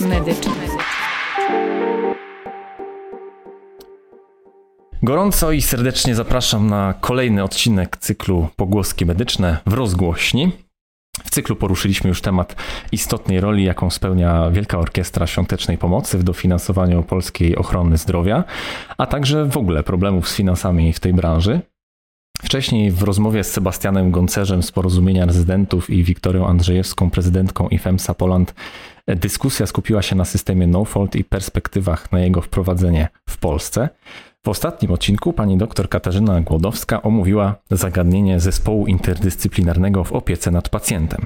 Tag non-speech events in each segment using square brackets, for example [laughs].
medyczne. Gorąco i serdecznie zapraszam na kolejny odcinek cyklu Pogłoski Medyczne w rozgłośni. W cyklu poruszyliśmy już temat istotnej roli, jaką spełnia Wielka Orkiestra Świątecznej Pomocy w dofinansowaniu polskiej ochrony zdrowia, a także w ogóle problemów z finansami w tej branży. Wcześniej w rozmowie z Sebastianem Goncerzem z Porozumienia Rezydentów i Wiktorią Andrzejewską, prezydentką IFEMSA Poland, dyskusja skupiła się na systemie no-fault i perspektywach na jego wprowadzenie w Polsce. W ostatnim odcinku pani dr Katarzyna Głodowska omówiła zagadnienie zespołu interdyscyplinarnego w opiece nad pacjentem.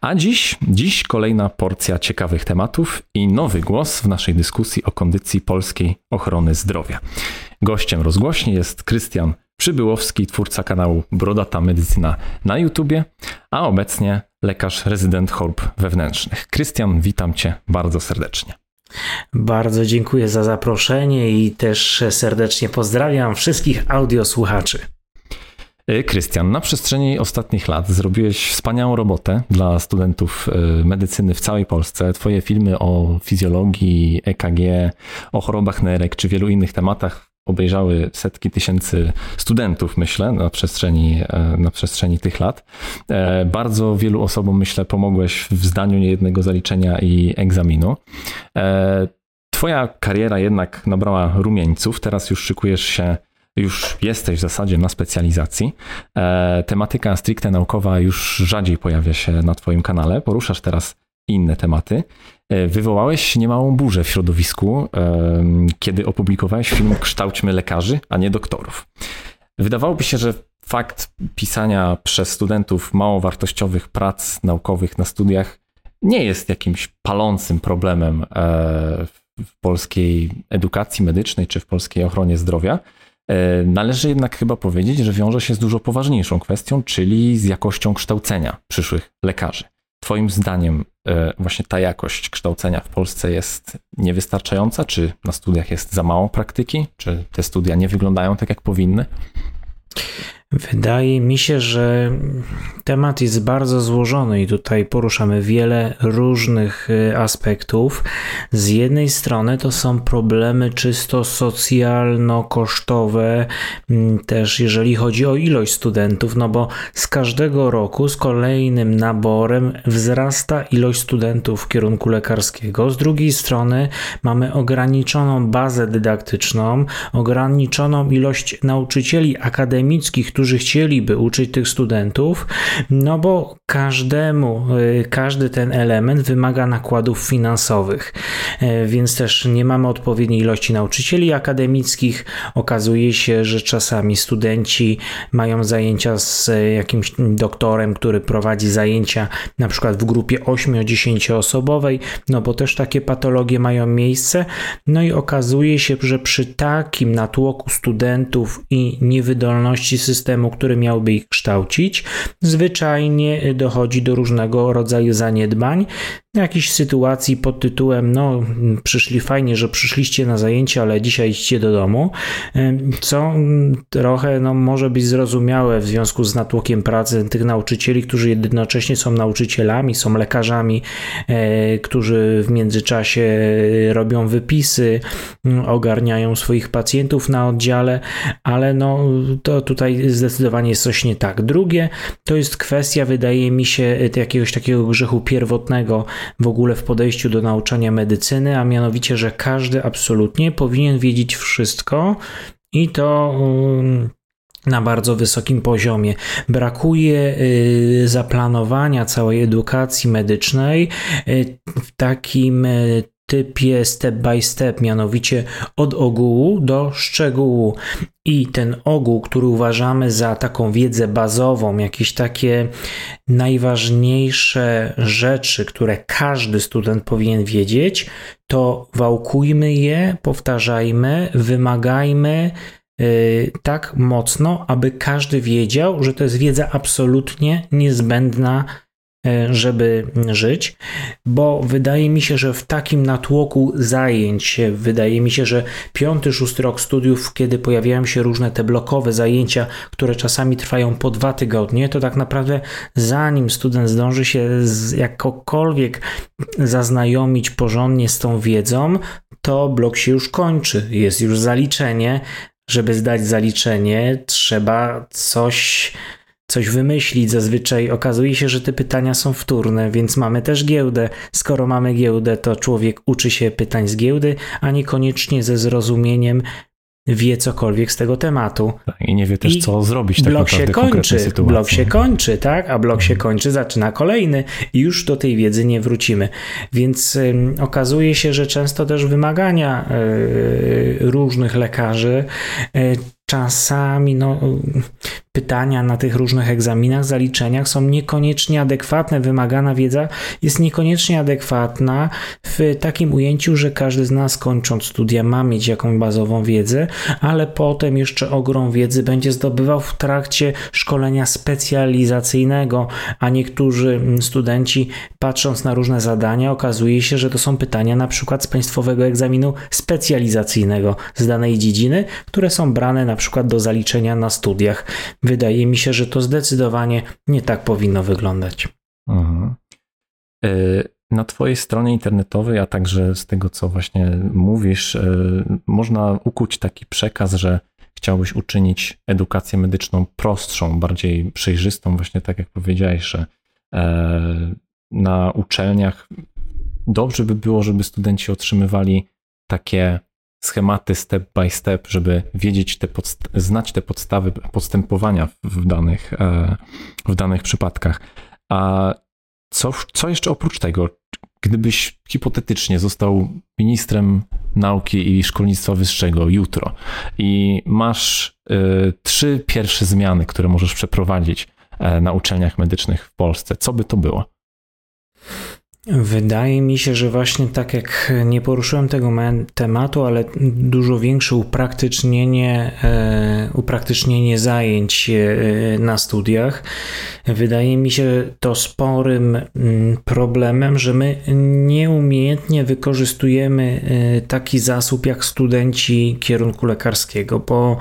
A dziś, dziś kolejna porcja ciekawych tematów i nowy głos w naszej dyskusji o kondycji polskiej ochrony zdrowia. Gościem rozgłośni jest Krystian Przybyłowski, twórca kanału Brodata Medycyna na YouTubie, a obecnie lekarz rezydent chorób wewnętrznych. Krystian, witam cię bardzo serdecznie. Bardzo dziękuję za zaproszenie i też serdecznie pozdrawiam wszystkich audiosłuchaczy. Y, Krystian, na przestrzeni ostatnich lat zrobiłeś wspaniałą robotę dla studentów y, medycyny w całej Polsce. Twoje filmy o fizjologii, EKG, o chorobach nerek czy wielu innych tematach obejrzały setki tysięcy studentów, myślę, na przestrzeni, e, na przestrzeni tych lat. E, bardzo wielu osobom, myślę, pomogłeś w zdaniu niejednego zaliczenia i egzaminu. E, twoja kariera jednak nabrała rumieńców, teraz już szykujesz się już jesteś w zasadzie na specjalizacji. tematyka stricte naukowa już rzadziej pojawia się na Twoim kanale. Poruszasz teraz inne tematy. E, wywołałeś niemałą burzę w środowisku, kiedy opublikowałeś film Kształćmy lekarzy, a nie doktorów. Wydawałoby się, że fakt pisania przez studentów mało wartościowych prac naukowych na studiach nie jest jakimś palącym problemem e, w polskiej edukacji medycznej czy w polskiej ochronie zdrowia. E, należy jednak chyba powiedzieć, że wiąże się z dużo poważniejszą kwestią, czyli z jakością kształcenia przyszłych lekarzy. Twoim zdaniem e, właśnie ta jakość kształcenia w Polsce jest niewystarczająca? Czy na studiach jest za mało praktyki? Czy te studia nie wyglądają tak, jak powinny? Wydaje mi się, że temat jest bardzo złożony i tutaj poruszamy wiele różnych y, aspektów. Z jednej strony to są problemy czysto socjalno-kosztowe, mm, też jeżeli chodzi o ilość studentów, no bo z każdego roku z kolejnym naborem wzrasta ilość studentów w kierunku lekarskiego. Z drugiej strony mamy ograniczoną bazę dydaktyczną, ograniczoną ilość nauczycieli akademickich, którzy chcieliby uczyć tych studentów, no bo każdemu, y, każdy ten element wymaga nakładów finansowych, y, więc też nie mamy odpowiedniej ilości nauczycieli akademickich. Okazuje się, że czasami studenci mają zajęcia z jakimś doktorem, który prowadzi zajęcia na przykład w grupie 8-10 osobowej, no bo też takie patologie mają miejsce. No i okazuje się, że przy takim natłoku studentów i niewydolności systemu, systemu, który miałby ich kształcić, zwyczajnie dochodzi do różnego rodzaju zaniedbań, jakiejś sytuacji pod tytułem: No, przyszli fajnie, że przyszliście na zajęcia, ale dzisiaj idźcie do domu, co trochę no, może być zrozumiałe w związku z natłokiem pracy tych nauczycieli, którzy jednocześnie są nauczycielami, są lekarzami, e, którzy w międzyczasie robią wypisy, ogarniają swoich pacjentów na oddziale, ale no, to tutaj zdecydowanie jest coś nie tak. Drugie to jest kwestia, wydaje mi się, jakiegoś takiego grzechu pierwotnego w ogóle w podejściu do nauczania medycyny, a mianowicie, że każdy absolutnie powinien wiedzieć wszystko i to na bardzo wysokim poziomie. Brakuje y, zaplanowania całej edukacji medycznej y, w takim y, typie step by step, mianowicie od ogółu do szczegółu. I ten ogół, który uważamy za taką wiedzę bazową, jakieś takie najważniejsze rzeczy, które każdy student powinien wiedzieć, to wałkujmy je, powtarzajmy, wymagajmy yy, tak mocno, aby każdy wiedział, że to jest wiedza absolutnie niezbędna żeby żyć, bo wydaje mi się, że w takim natłoku zajęć, wydaje mi się, że piąty, szósty rok studiów, kiedy pojawiają się różne te blokowe zajęcia, które czasami trwają po dwa tygodnie, to tak naprawdę zanim student zdąży się z jakokolwiek zaznajomić porządnie z tą wiedzą, to blok się już kończy, jest już zaliczenie. Żeby zdać zaliczenie, trzeba coś coś wymyślić. Zazwyczaj okazuje się, że te pytania są wtórne, więc mamy też giełdę. Skoro mamy giełdę, to człowiek uczy się pytań z giełdy, a niekoniecznie ze zrozumieniem wie cokolwiek z tego tematu. Tak, I nie wie też, I co zrobić tak blok się kończy. Blok się kończy, tak? A blok się kończy, zaczyna kolejny i już do tej wiedzy nie wrócimy. Więc okazuje się, że często też wymagania y, różnych lekarzy y, czasami no, pytania na tych różnych egzaminach, zaliczeniach są niekoniecznie adekwatne, wymagana wiedza jest niekoniecznie adekwatna w takim ujęciu, że każdy z nas kończąc studia ma mieć jakąś bazową wiedzę, ale potem jeszcze ogrom wiedzy będzie zdobywał w trakcie szkolenia specjalizacyjnego, a niektórzy studenci patrząc na różne zadania okazuje się, że to są pytania na przykład z państwowego egzaminu specjalizacyjnego z danej dziedziny, które są brane na przykład do zaliczenia na studiach. Wydaje mi się, że to zdecydowanie nie tak powinno wyglądać. Mhm. E, na Twojej stronie internetowej, a także z tego, co właśnie mówisz, e, można ukuć taki przekaz, że chciałbyś uczynić edukację medyczną prostszą, bardziej przejrzystą, właśnie tak jak powiedziałeś, że e, na uczelniach dobrze by było, żeby studenci otrzymywali takie schematy step by step, żeby wiedzieć te znać te podstawy postępowania w danych, e, w danych przypadkach. A co, co jeszcze oprócz tego? Gdybyś hipotetycznie został ministrem nauki i szkolnictwa wyższego jutro i masz y, trzy pierwsze zmiany, które możesz przeprowadzić y, na uczelniach medycznych w Polsce, co by to było? Wydaje mi się, że właśnie tak jak nie poruszyłem tego tematu, ale dużo większe upraktycznienie, e, upraktycznienie zajęć e, na studiach, wydaje mi się to sporym mm, problemem, że my nieumiejętnie wykorzystujemy e, taki zasób jak studenci kierunku lekarskiego, bo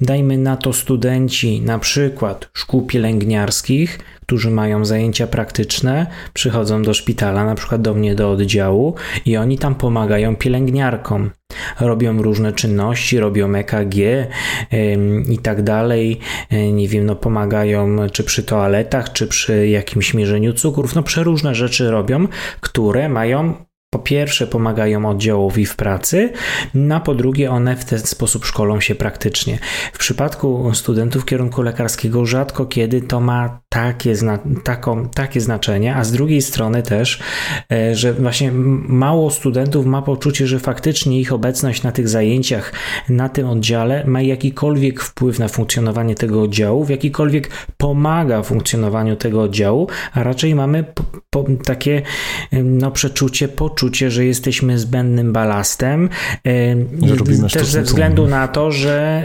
dajmy na to studenci na przykład szkół pielęgniarskich, którzy mają zajęcia praktyczne, przychodzą do szpitala, na przykład do mnie do oddziału i oni tam pomagają pielęgniarkom. Robią różne czynności, robią EKG yy, i tak dalej. Yy, nie wiem, no pomagają czy przy toaletach, czy przy jakimś mierzeniu cukrów. No przeróżne rzeczy robią, które mają po pierwsze pomagają oddziałowi w pracy, no a po drugie one w ten sposób szkolą się praktycznie. W przypadku studentów kierunku lekarskiego rzadko kiedy to ma takie, zna taką, takie znaczenie, a z drugiej strony też, e, że właśnie mało studentów ma poczucie, że faktycznie ich obecność na tych zajęciach, na tym oddziale ma jakikolwiek wpływ na funkcjonowanie tego oddziału, w jakikolwiek pomaga funkcjonowaniu tego oddziału, a raczej mamy po, takie no, przeczucie, poczucie, że jesteśmy zbędnym balastem. Też ze względu na to, że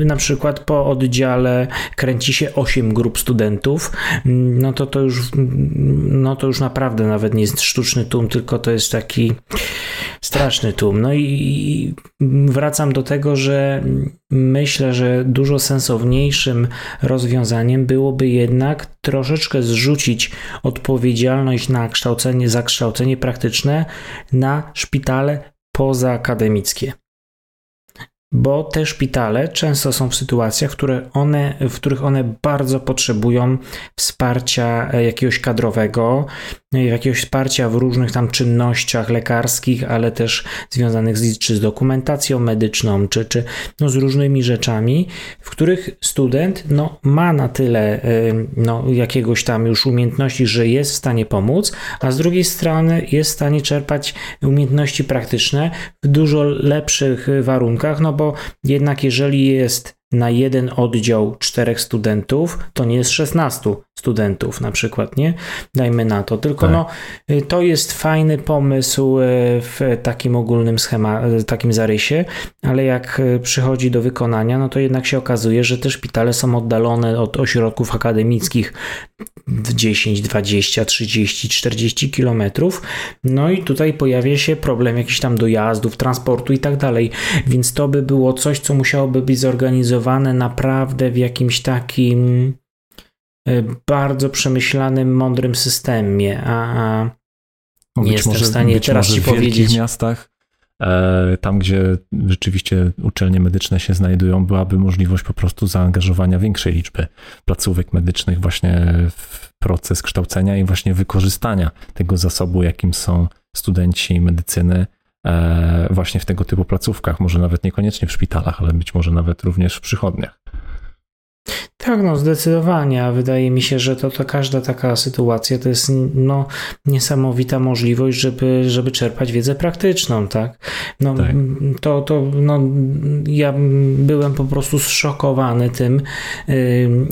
e, na przykład po oddziale kręci się 8 grup studentów, no to to już, no to już naprawdę nawet nie jest sztuczny tłum, tylko to jest taki straszny tłum. No i wracam do tego, że myślę, że dużo sensowniejszym rozwiązaniem byłoby jednak troszeczkę zrzucić odpowiedzialność na kształcenie, zakształcenie praktyczne na szpitale pozaakademickie bo te szpitale często są w sytuacjach, które one, w których one bardzo potrzebują wsparcia e, jakiegoś kadrowego, e, jakiegoś wsparcia w różnych tam czynnościach lekarskich, ale też związanych z, czy z dokumentacją medyczną, czy, czy no, z różnymi rzeczami, w których student no, ma na tyle e, no, jakiegoś tam już umiejętności, że jest w stanie pomóc, a z drugiej strony jest w stanie czerpać umiejętności praktyczne w dużo lepszych warunkach, no bo jednak jeżeli jest na jeden oddział czterech studentów, to nie jest 16 studentów na przykład, nie? Dajmy na to. Tylko tak. no, y, to jest fajny pomysł y, w takim ogólnym schemacie, y, takim zarysie, ale jak przychodzi do wykonania, no to jednak się okazuje, że te szpitale są oddalone od ośrodków akademickich 10, 20, 30, 40 kilometrów. No i tutaj pojawia się problem jakichś tam dojazdów, transportu i tak dalej. Więc to by było coś, co musiałoby być zorganizowane naprawdę w jakimś takim e, bardzo przemyślanym, mądrym systemie, a, a no nie jestem może, w stanie teraz ci powiedzieć. W miastach, e, tam gdzie rzeczywiście uczelnie medyczne się znajdują, byłaby możliwość po prostu zaangażowania większej liczby placówek medycznych właśnie w proces kształcenia i właśnie wykorzystania tego zasobu, jakim są studenci medycyny właśnie w tego typu placówkach, może nawet niekoniecznie w szpitalach, ale być może nawet również w przychodniach. Tak, no zdecydowanie. Wydaje mi się, że to, to każda taka sytuacja to jest no, niesamowita możliwość, żeby, żeby czerpać wiedzę praktyczną, tak? No, tak. To, to no, ja byłem po prostu zszokowany tym,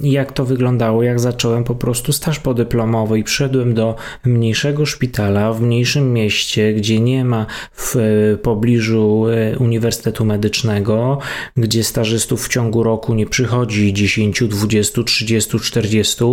jak to wyglądało, jak zacząłem po prostu staż podyplomowy i przyszedłem do mniejszego szpitala w mniejszym mieście, gdzie nie ma w pobliżu e, Uniwersytetu Medycznego, gdzie stażystów w ciągu roku nie przychodzi 10, 20 20, 30, 40,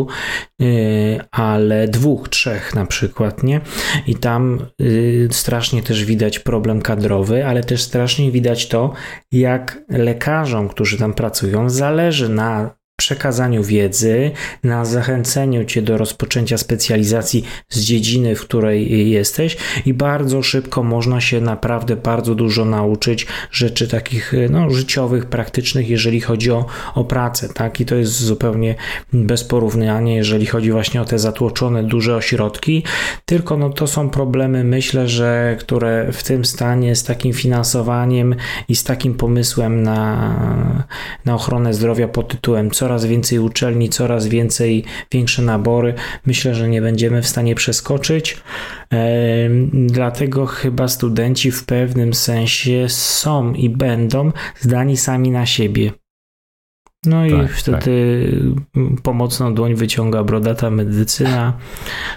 ale dwóch, trzech na przykład, nie? I tam y, strasznie też widać problem kadrowy, ale też strasznie widać to, jak lekarzom, którzy tam pracują, zależy na przekazaniu wiedzy, na zachęceniu cię do rozpoczęcia specjalizacji z dziedziny, w której jesteś i bardzo szybko można się naprawdę bardzo dużo nauczyć rzeczy takich no, życiowych, praktycznych, jeżeli chodzi o, o pracę, tak? I to jest zupełnie bez porównania, jeżeli chodzi właśnie o te zatłoczone duże ośrodki, tylko no, to są problemy, myślę, że które w tym stanie z takim finansowaniem i z takim pomysłem na, na ochronę zdrowia pod tytułem coraz coraz więcej uczelni, coraz więcej, większe nabory. Myślę, że nie będziemy w stanie przeskoczyć. Dlatego chyba studenci w pewnym sensie są i będą zdani sami na siebie. No i tak, wtedy tak. pomocną dłoń wyciąga brodata medycyna.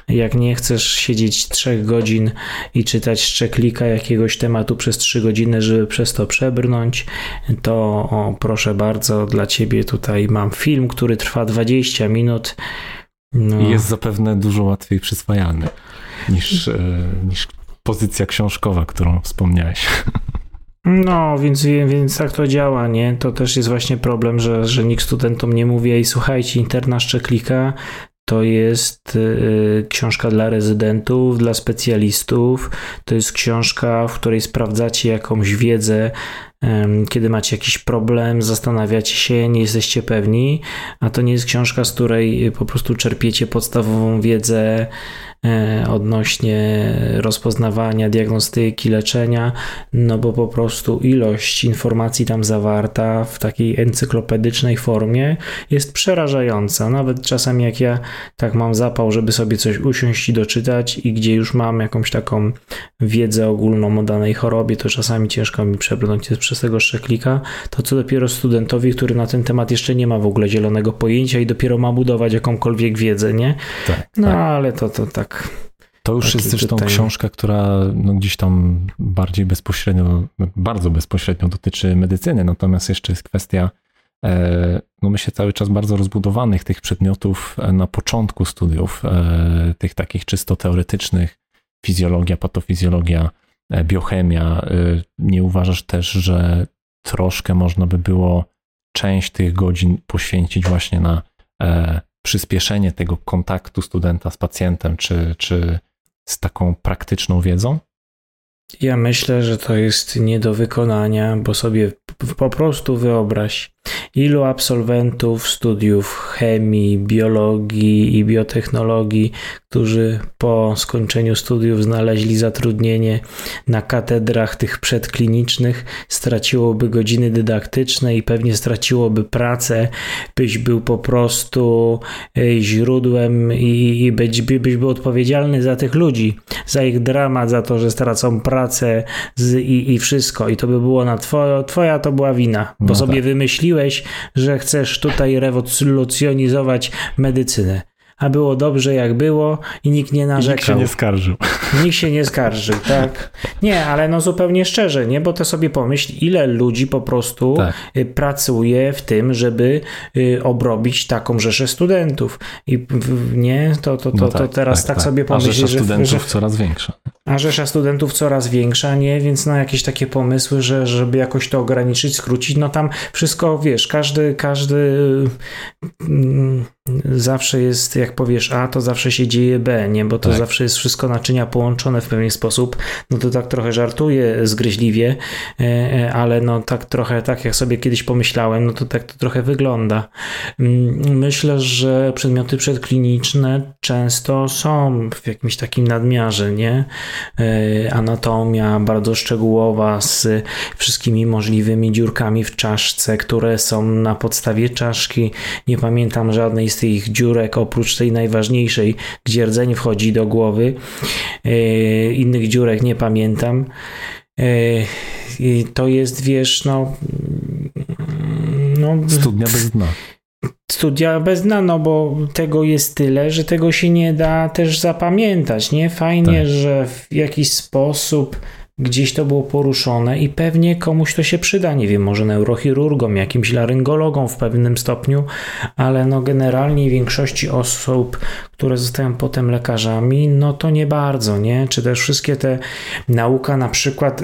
Jak nie chcesz siedzieć trzech godzin i czytać szczeklika jakiegoś tematu przez trzy godziny, żeby przez to przebrnąć, to o, proszę bardzo, dla ciebie tutaj mam film, który trwa 20 minut. No. I jest zapewne dużo łatwiej przyswajalny niż, e, niż pozycja książkowa, którą wspomniałeś. [laughs] No, więc, więc tak to działa, nie? To też jest właśnie problem, że, że nikt studentom nie mówi, ej, słuchajcie, interna szczeklika to jest y, książka dla rezydentów, dla specjalistów. To jest książka, w której sprawdzacie jakąś wiedzę, y, kiedy macie jakiś problem, zastanawiacie się, nie jesteście pewni, a to nie jest książka, z której po prostu czerpiecie podstawową wiedzę odnośnie rozpoznawania, diagnostyki, leczenia, no bo po prostu ilość informacji tam zawarta w takiej encyklopedycznej formie jest przerażająca. Nawet czasami jak ja tak mam zapał, żeby sobie coś usiąść i doczytać i gdzie już mam jakąś taką wiedzę ogólną o danej chorobie, to czasami ciężko mi przebrnąć przez tego szczeklika, to co dopiero studentowi, który na ten temat jeszcze nie ma w ogóle zielonego pojęcia i dopiero ma budować jakąkolwiek wiedzę, nie? Tak, no tak. ale to, to tak to już jest zresztą tutaj... książka, która no, gdzieś tam bardziej bezpośrednio, bardzo bezpośrednio dotyczy medycyny, natomiast jeszcze jest kwestia, e, no myślę, cały czas bardzo rozbudowanych tych przedmiotów e, na początku studiów, e, tych takich czysto teoretycznych, fizjologia, patofizjologia, biochemia. Nie uważasz też, że troszkę można by było część tych godzin poświęcić właśnie na przyspieszenie tego kontaktu studenta z pacjentem, czy, czy z taką praktyczną wiedzą? Ja myślę, że to jest nie do wykonania, bo sobie po prostu wyobraź, ilu absolwentów studiów chemii, biologii i biotechnologii, którzy po skończeniu studiów znaleźli zatrudnienie na katedrach tych przedklinicznych, straciłoby godziny dydaktyczne i pewnie straciłoby pracę, byś był po prostu e, źródłem i, i byś, byś był odpowiedzialny za tych ludzi, za ich dramat, za to, że stracą pracę i, i wszystko. I to by było na twoja, twoja to była wina, bo no sobie tak. wymyśliłeś, że chcesz tutaj rewolucjonizować medycynę a było dobrze jak było i nikt nie narzekał. nikt się nie skarżył. [laughs] Nikt się nie skarżył, tak. Nie, ale no zupełnie szczerze, nie, bo to sobie pomyśl, ile ludzi po prostu tak. Y, pracuje w tym, żeby y, obrobić taką rzeszę studentów. I nie, to, to, to, no tak, to teraz tak, tak, tak. sobie pomyśl, a rzesza studentów że, coraz większa. A rzesza studentów coraz większa, nie, więc no jakieś takie pomysły, że żeby jakoś to ograniczyć, skrócić, no tam wszystko, wiesz, każdy, każdy mm, zawsze jest, jak powiesz A, to zawsze się dzieje B, nie? Bo to tak. zawsze jest wszystko naczynia połączone w pewien sposób. No to tak trochę żartuję zgryźliwie, e, e, ale no tak trochę, tak jak sobie kiedyś pomyślałem, no to tak to trochę wygląda. Mm, myślę, że przedmioty przedkliniczne często są w jakimś takim nadmiarze, nie? E, anatomia bardzo szczegółowa z wszystkimi możliwymi dziurkami w czaszce, które są na podstawie czaszki. Nie pamiętam żadnej z tych dziurek, oprócz tej najważniejszej, gdzie rdzeń wchodzi do głowy. E, innych dziurek nie pamiętam. E, to jest, wiesz, no. no Studnia bez dna. Studia bez dna, no bo tego jest tyle, że tego się nie da też zapamiętać, nie? Fajnie, tak. że w jakiś sposób gdzieś to było poruszone i pewnie komuś to się przyda, nie wiem, może neurochirurgom, jakimś laryngologom w pewnym stopniu, ale no generalnie większości osób, które zostają potem lekarzami, no to nie bardzo, nie? Czy też wszystkie te nauka na przykład...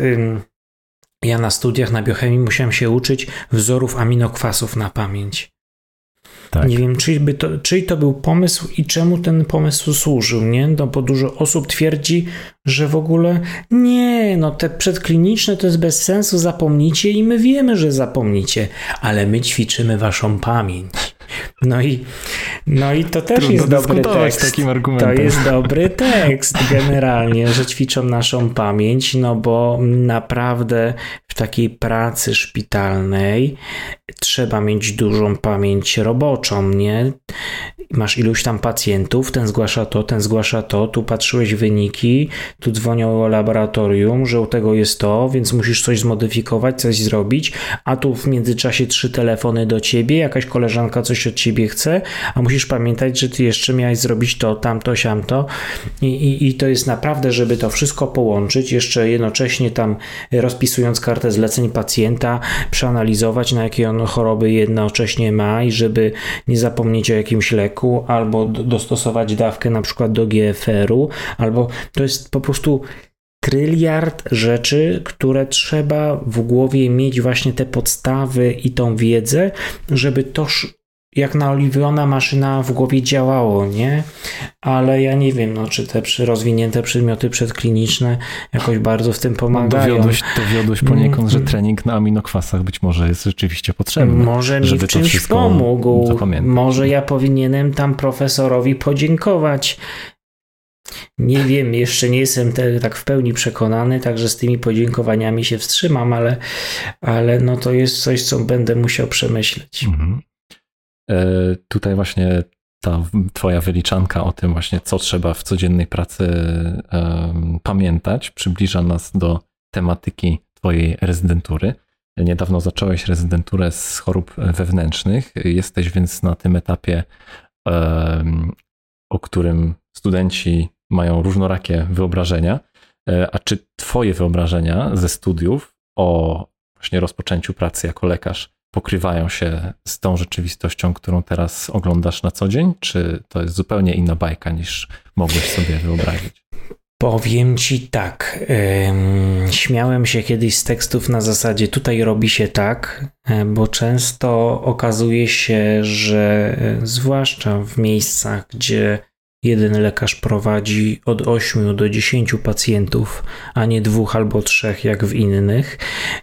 ja na studiach na biochemii musiałem się uczyć wzorów aminokwasów na pamięć. Tak. Nie wiem, czyj, by to, czyj to był pomysł i czemu ten pomysł służył, nie? No bo dużo osób twierdzi, że w ogóle nie, no te przedkliniczne to jest bez sensu, zapomnicie i my wiemy, że zapomnicie, ale my ćwiczymy waszą pamięć. No i, no i to też Trudno jest dobry tekst. To jest dobry tekst generalnie, że ćwiczą naszą pamięć, no bo naprawdę w takiej pracy szpitalnej trzeba mieć dużą pamięć roboczą, nie? Masz iluś tam pacjentów, ten zgłasza to, ten zgłasza to, tu patrzyłeś wyniki, tu dzwonią o laboratorium, że u tego jest to, więc musisz coś zmodyfikować, coś zrobić, a tu w międzyczasie trzy telefony do ciebie, jakaś koleżanka coś od ciebie chce, a musisz pamiętać, że ty jeszcze miałeś zrobić to, tamto, siamto i, i, i to jest naprawdę, żeby to wszystko połączyć, jeszcze jednocześnie tam rozpisując kartę zleceń pacjenta, przeanalizować na jakie on choroby jednocześnie ma i żeby nie zapomnieć o jakimś leku, albo dostosować dawkę na przykład do GFR-u, albo to jest po prostu tryliard rzeczy, które trzeba w głowie mieć właśnie te podstawy i tą wiedzę, żeby to jak naoliwiona maszyna w głowie działało, nie? Ale ja nie wiem, no, czy te rozwinięte przedmioty przedkliniczne jakoś bardzo w tym pomagają. Dowiodłeś, dowiodłeś poniekąd, że mm. trening na aminokwasach być może jest rzeczywiście potrzebny. Może mi w czymś pomógł. Może ja powinienem tam profesorowi podziękować. Nie wiem, jeszcze nie jestem te, tak w pełni przekonany, także z tymi podziękowaniami się wstrzymam, ale, ale no to jest coś, co będę musiał przemyśleć. Mhm. E, tutaj właśnie ta twoja wyliczanka o tym właśnie, co trzeba w codziennej pracy pamiętać, przybliża nas do tematyki twojej rezydentury. Niedawno zacząłeś rezydenturę z chorób wewnętrznych. Jesteś więc na tym etapie, o którym studenci mają różnorakie wyobrażenia. E, a czy twoje wyobrażenia ze studiów o właśnie rozpoczęciu pracy jako lekarz pokrywają się z tą rzeczywistością, którą teraz oglądasz na co dzień? Czy to jest zupełnie inna bajka niż mogłeś sobie wyobrazić? Powiem ci tak. Śmiałem się kiedyś z tekstów na zasadzie tutaj robi się tak, e, bo często okazuje się, że e, zwłaszcza w miejscach, gdzie jeden lekarz prowadzi od 8 do 10 pacjentów, a nie dwóch albo trzech jak w innych,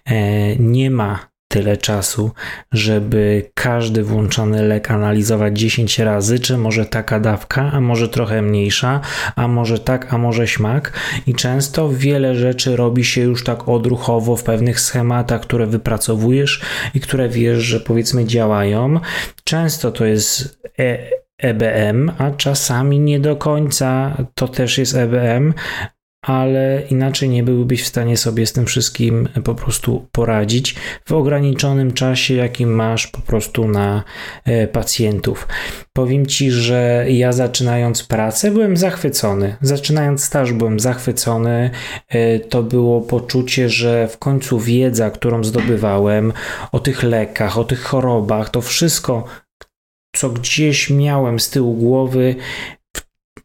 e, nie ma tyle czasu, żeby każdy włączony lek analizować 10 razy, czy może taka dawka, a może trochę mniejsza, a może tak, a może śmak. I często wiele rzeczy robi się już tak odruchowo w pewnych schematach, które wypracowujesz i które wiesz, że powiedzmy działają. Często to jest e EBM, a czasami nie do końca to też jest EBM, ale inaczej nie byłbyś w stanie sobie z tym wszystkim po prostu poradzić w ograniczonym czasie, jaki masz po prostu na e, pacjentów. Powiem ci, że ja zaczynając pracę byłem zachwycony. Zaczynając staż byłem zachwycony. E, to było poczucie, że w końcu wiedza, którą zdobywałem o tych lekach, o tych chorobach, to wszystko co gdzieś miałem z tyłu głowy,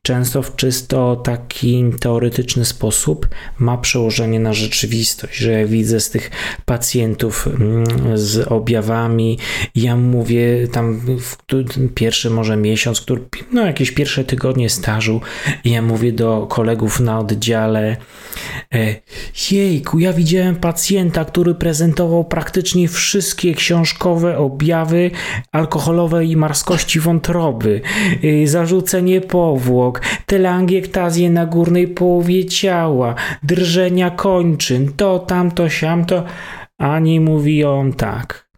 często w czysto taki teoretyczny sposób ma przełożenie na rzeczywistość, że ja widzę z tych pacjentów mm, z objawami, ja mówię tam w pierwszy może miesiąc, który, no jakieś pierwsze tygodnie stażu, ja mówię do kolegów na oddziale, e, jejku, ja widziałem pacjenta, który prezentował praktycznie wszystkie książkowe objawy alkoholowej marskości wątroby, e, zarzucenie powłok, telangiektazję na górnej połowie ciała, drżenia kończyn, to, tamto, siamto. Ani mówi on tak.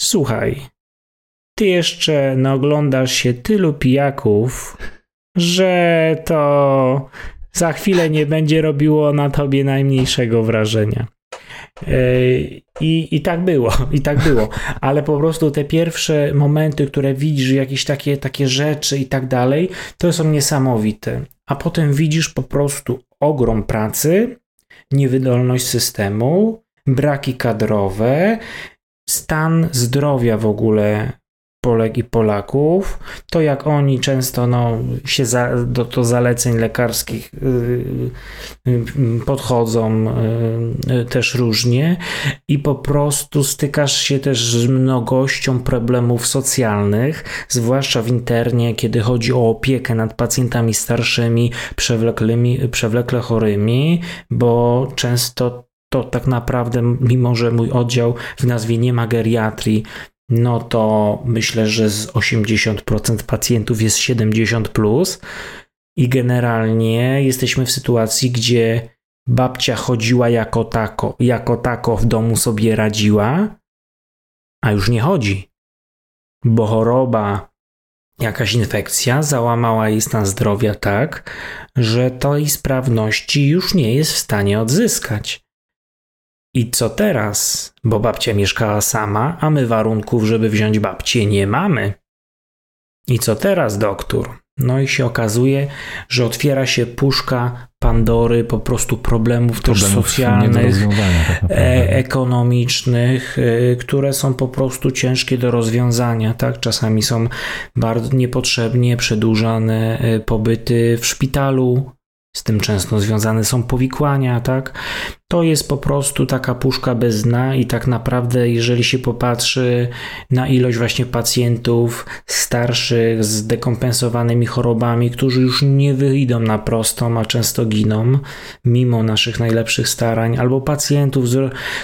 Słuchaj, ty jeszcze naoglądasz się tylu pijaków, że to za chwilę nie będzie robiło na tobie najmniejszego wrażenia. I, I tak było, [laughs] i tak było. Ale po prostu te pierwsze momenty, które widzisz, jakieś takie, takie rzeczy i tak dalej, to są niesamowite. A potem widzisz po prostu ogrom pracy, niewydolność systemu, braki kadrowe, stan zdrowia w ogóle Polek i Polaków, to jak oni często no, się za, do, do zaleceń lekarskich yy, yy, podchodzą yy, też różnie i po prostu stykasz się też z mnogością problemów socjalnych, zwłaszcza w internie, kiedy chodzi o opiekę nad pacjentami starszymi, przewlekłymi, przewlekle chorymi, bo często to tak naprawdę, mimo że mój oddział w nazwie nie ma geriatrii, no to myślę, że z 80% pacjentów jest 70 plus i generalnie jesteśmy w sytuacji, gdzie babcia chodziła jako tako, jako tako w domu sobie radziła, a już nie chodzi, bo choroba, jakaś infekcja załamała jej stan zdrowia tak, że tej sprawności już nie jest w stanie odzyskać. I co teraz? Bo babcia mieszkała sama, a my warunków, żeby wziąć babcię, nie mamy. I co teraz, doktor? No i się okazuje, że otwiera się puszka Pandory po prostu problemów, problemów też socjalnych, tak e ekonomicznych, e które są po prostu ciężkie do rozwiązania. Tak? Czasami są bardzo niepotrzebnie przedłużane e, pobyty w szpitalu, z tym często związane są powikłania, tak? To jest po prostu taka puszka bez dna i tak naprawdę, jeżeli się popatrzy na ilość właśnie pacjentów starszych z dekompensowanymi chorobami, którzy już nie wyjdą na prostą, a często giną, mimo naszych najlepszych starań, albo pacjentów,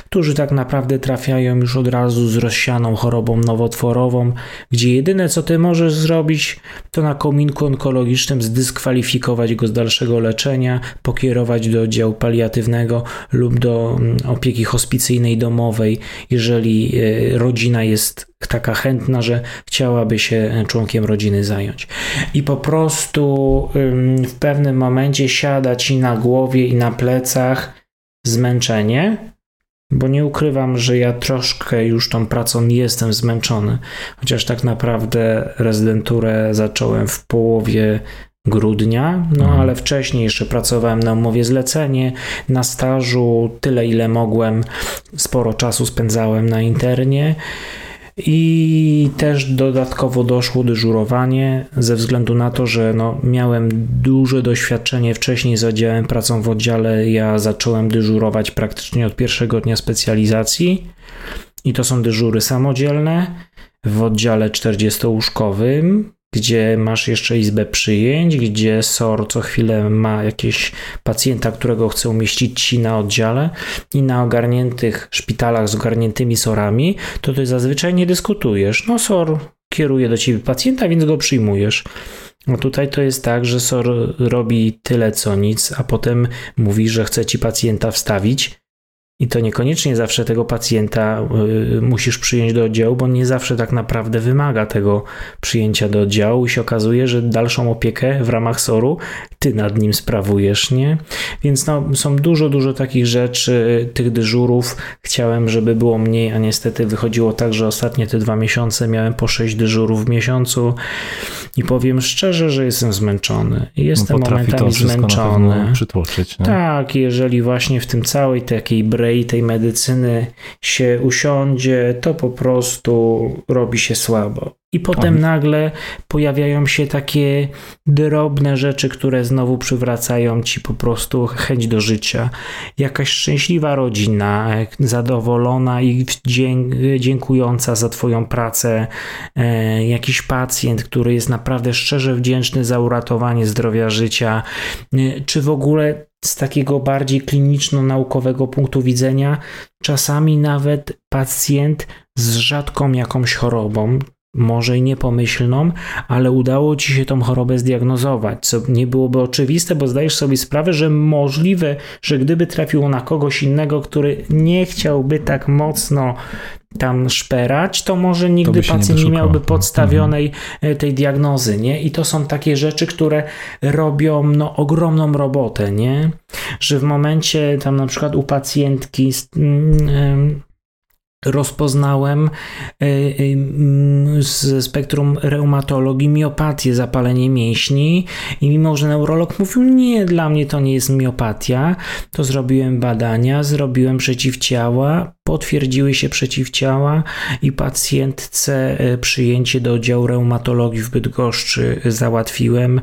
którzy tak naprawdę trafiają już od razu z rozsianą chorobą nowotworową, gdzie jedyne co ty możesz zrobić, to na kominku onkologicznym zdyskwalifikować go z dalszego leczenia, pokierować do oddziału paliatywnego lub do mm, opieki hospicyjnej domowej, jeżeli e, rodzina jest taka chętna, że chciałaby się członkiem rodziny zająć. I po prostu w pewnym momencie siada ci na głowie i na plecach zmęczenie, bo nie ukrywam, że ja troszkę już tą pracą jestem zmęczony, chociaż tak naprawdę rezydenturę zacząłem w połowie grudnia, no mhm. ale wcześniej jeszcze pracowałem na umowie zlecenie, na stażu, tyle ile mogłem, sporo czasu spędzałem na internie. I też dodatkowo doszło dyżurowanie ze względu na to, że no, miałem duże doświadczenie wcześniej z oddziałem pracą w oddziale. Ja zacząłem dyżurować praktycznie od pierwszego dnia specjalizacji i to są dyżury samodzielne w oddziale 40-łóżkowym gdzie masz jeszcze izbę przyjęć, gdzie SOR co chwilę ma jakieś pacjenta, którego chce umieścić ci na oddziale i na ogarniętych szpitalach z ogarniętymi SORami, to ty zazwyczaj nie dyskutujesz. No SOR kieruje do ciebie pacjenta, więc go przyjmujesz. No tutaj to jest tak, że SOR robi tyle co nic, a potem mówi, że chce ci pacjenta wstawić i to niekoniecznie zawsze tego pacjenta y, musisz przyjąć do oddziału, bo nie zawsze tak naprawdę wymaga tego przyjęcia do oddziału i się okazuje, że dalszą opiekę w ramach SOR-u ty nad nim sprawujesz, nie? Więc no, są dużo, dużo takich rzeczy, tych dyżurów. Chciałem, żeby było mniej, a niestety wychodziło tak, że ostatnie te dwa miesiące miałem po sześć dyżurów w miesiącu i powiem szczerze, że jestem zmęczony. Jestem no, momentami zmęczony. Przytłoczyć, nie? Tak, jeżeli właśnie w tym całej takiej brei tej medycyny się usiądzie, to po prostu robi się słabo. I potem nagle pojawiają się takie drobne rzeczy, które znowu przywracają ci po prostu chęć do życia. Jakaś szczęśliwa rodzina, zadowolona i dziękująca za Twoją pracę, e, jakiś pacjent, który jest naprawdę szczerze wdzięczny za uratowanie zdrowia życia, e, czy w ogóle z takiego bardziej kliniczno-naukowego punktu widzenia, czasami nawet pacjent z rzadką jakąś chorobą, może i niepomyślną, ale udało ci się tą chorobę zdiagnozować, co nie byłoby oczywiste, bo zdajesz sobie sprawę, że możliwe, że gdyby trafiło na kogoś innego, który nie chciałby tak mocno tam szperać, to może nigdy to pacjent nie, nie, miałby podstawionej mhm. tej diagnozy, nie? I to są takie rzeczy, które robią no, ogromną robotę, nie? Że w momencie tam na przykład u pacjentki mm, rozpoznałem e, e, spektrum reumatologii miopatię, zapalenie mięśni. I mimo, że neurolog mówił, nie, dla mnie to nie jest miopatia, to zrobiłem badania, zrobiłem przeciwciała, potwierdziły się przeciwciała i pacjentce e, przyjęcie do oddziału reumatologii w Bydgoszczy załatwiłem. E,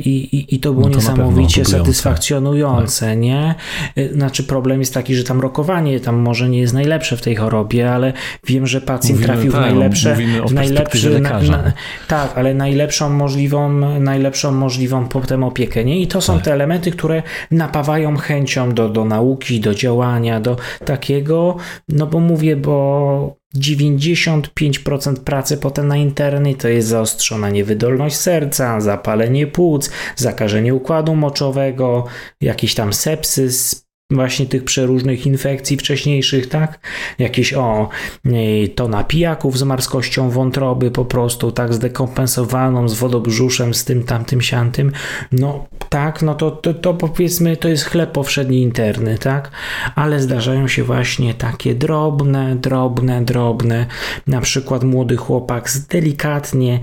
I, i, I, to było no to niesamowicie satysfakcjonujące, tak. nie? E, znaczy problem jest taki, że tam rokowanie tam może nie jest najlepsze w tej chorobie, ale wiem, że pacjent mówimy, trafił tak, w najlepsze, w najlepszy, na, na, tak, ale najlepszą możliwą, najlepszą możliwą potem opiekę, nie? I to są tak. te elementy, które napawają chęcią do, do nauki, do działania, do takiego, no bo mówię, bo 95% pracy potem na internie to jest zaostrzona niewydolność serca, zapalenie płuc, zakażenie układu moczowego, jakiś tam sepsys, właśnie tych przeróżnych infekcji wcześniejszych, tak? Jakieś o to napijaków z marskością wątroby po prostu, tak zdekompensowaną, z wodobrzuszem, z tym, tamtym, siantym. No tak, no to, to, to powiedzmy, to jest chleb powszedni interny, tak? Ale zdarzają się właśnie takie drobne, drobne, drobne, na przykład młody chłopak z delikatnie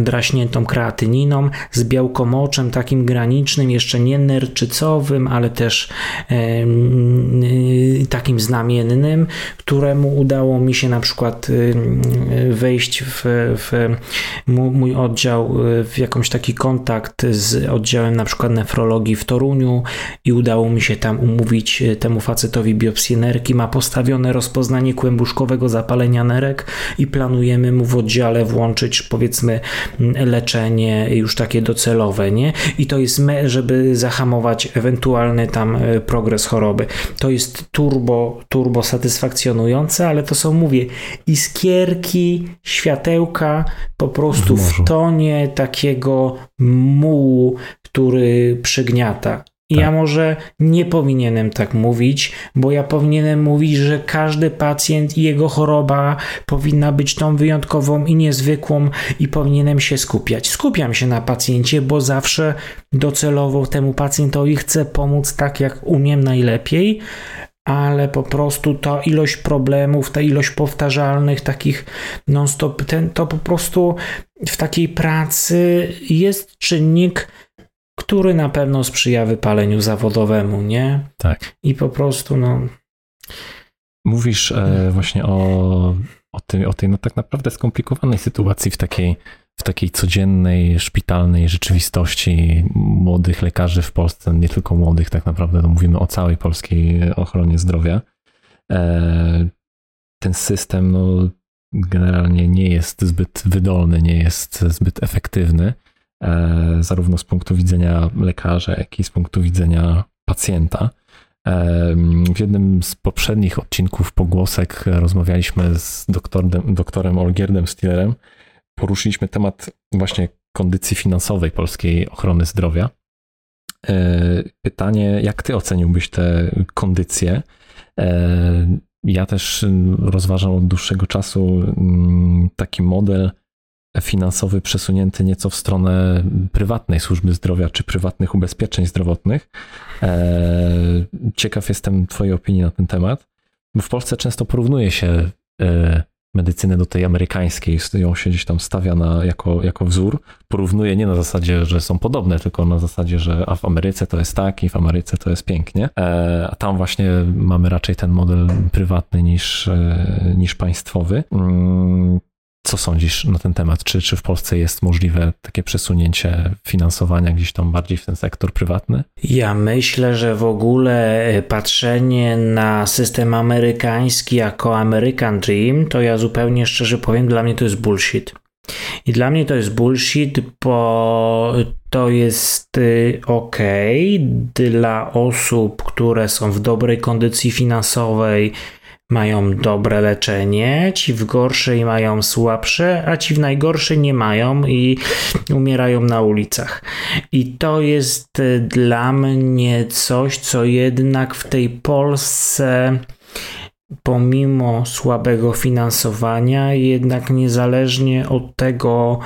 draśniętą kreatyniną, z białkomoczem takim granicznym, jeszcze nie nerczycowym, ale też y, takim znamiennym, któremu udało mi się na przykład y, wejść w, w mój oddział, w jakąś taki kontakt z oddziałem na przykład nefrologii w Toruniu i udało mi się tam umówić temu facetowi biopsję nerki, ma postawione rozpoznanie kłębuszkowego zapalenia nerek i planujemy mu w oddziale w włączyć powiedzmy leczenie już takie docelowe, nie? I to jest, żeby zahamować ewentualny tam e, progres choroby. To jest turbo, turbo satysfakcjonujące, ale to są, mówię, iskierki, światełka po prostu w, w tonie takiego mułu, który przygniata. Tak. ja może nie powinienem tak mówić, bo ja powinienem mówić, że każdy pacjent i jego choroba powinna być tą wyjątkową i niezwykłą i powinienem się skupiać. Skupiam się na pacjencie, bo zawsze docelowo temu pacjentowi chcę pomóc tak, jak umiem najlepiej, ale po prostu ta ilość problemów, ta ilość powtarzalnych takich non-stop, ten, to po prostu w takiej pracy jest czynnik, który na pewno sprzyja wypaleniu zawodowemu, nie? Tak. I po prostu, no. Mówisz e, właśnie o, o, tej, o tej, no tak naprawdę skomplikowanej sytuacji w takiej, w takiej codziennej, szpitalnej rzeczywistości młodych lekarzy w Polsce, nie tylko młodych, tak naprawdę no mówimy o całej polskiej ochronie zdrowia. E, ten system, no, generalnie nie jest zbyt wydolny, nie jest zbyt efektywny. E, zarówno z punktu widzenia lekarza, jak i z punktu widzenia pacjenta. E, w jednym z poprzednich odcinków pogłosek rozmawialiśmy z doktorem, doktorem Olgierdem Stillerem. Poruszyliśmy temat właśnie kondycji finansowej polskiej ochrony zdrowia. Pytanie, jak ty oceniłbyś te kondycje? Ja też rozważam od dłuższego czasu mm, taki model finansowy przesunięty nieco w stronę prywatnej służby zdrowia czy prywatnych ubezpieczeń zdrowotnych. Ciekaw jestem Twojej opinii na ten temat. W Polsce często porównuje się medycynę do tej amerykańskiej, ją się gdzieś tam stawia na, jako, jako wzór. Porównuje nie na zasadzie, że są podobne, tylko na zasadzie, że a w Ameryce to jest tak i w Ameryce to jest pięknie. E, a tam właśnie mamy raczej ten model prywatny niż, e, niż państwowy. Co sądzisz na ten temat? Czy, czy w Polsce jest możliwe takie przesunięcie finansowania gdzieś tam bardziej w ten sektor prywatny? Ja myślę, że w ogóle e, patrzenie na system amerykański jako American Dream, to ja zupełnie szczerze powiem, dla mnie to jest bullshit. I dla mnie to jest bullshit, bo to jest y, ok dla osób, które są w dobrej kondycji finansowej, mają dobre leczenie, ci w gorszej mają słabsze, a ci w najgorszej nie mają i umierają na ulicach. I to jest y, dla mnie coś, co jednak w tej Polsce pomimo słabego finansowania, jednak niezależnie od tego,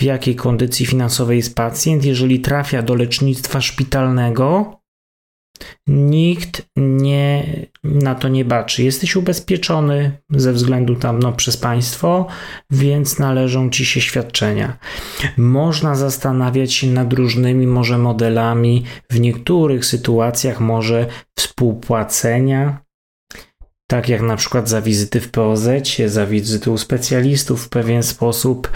w jakiej kondycji finansowej jest pacjent, jeżeli trafia do lecznictwa szpitalnego, Nikt nie, na to nie baczy. Jesteś ubezpieczony ze względu tam no, przez państwo, więc należą ci się świadczenia. Można zastanawiać się nad różnymi może modelami, w niektórych sytuacjach może współpłacenia tak jak na przykład za wizyty w POZ, za wizyty u specjalistów w pewien sposób,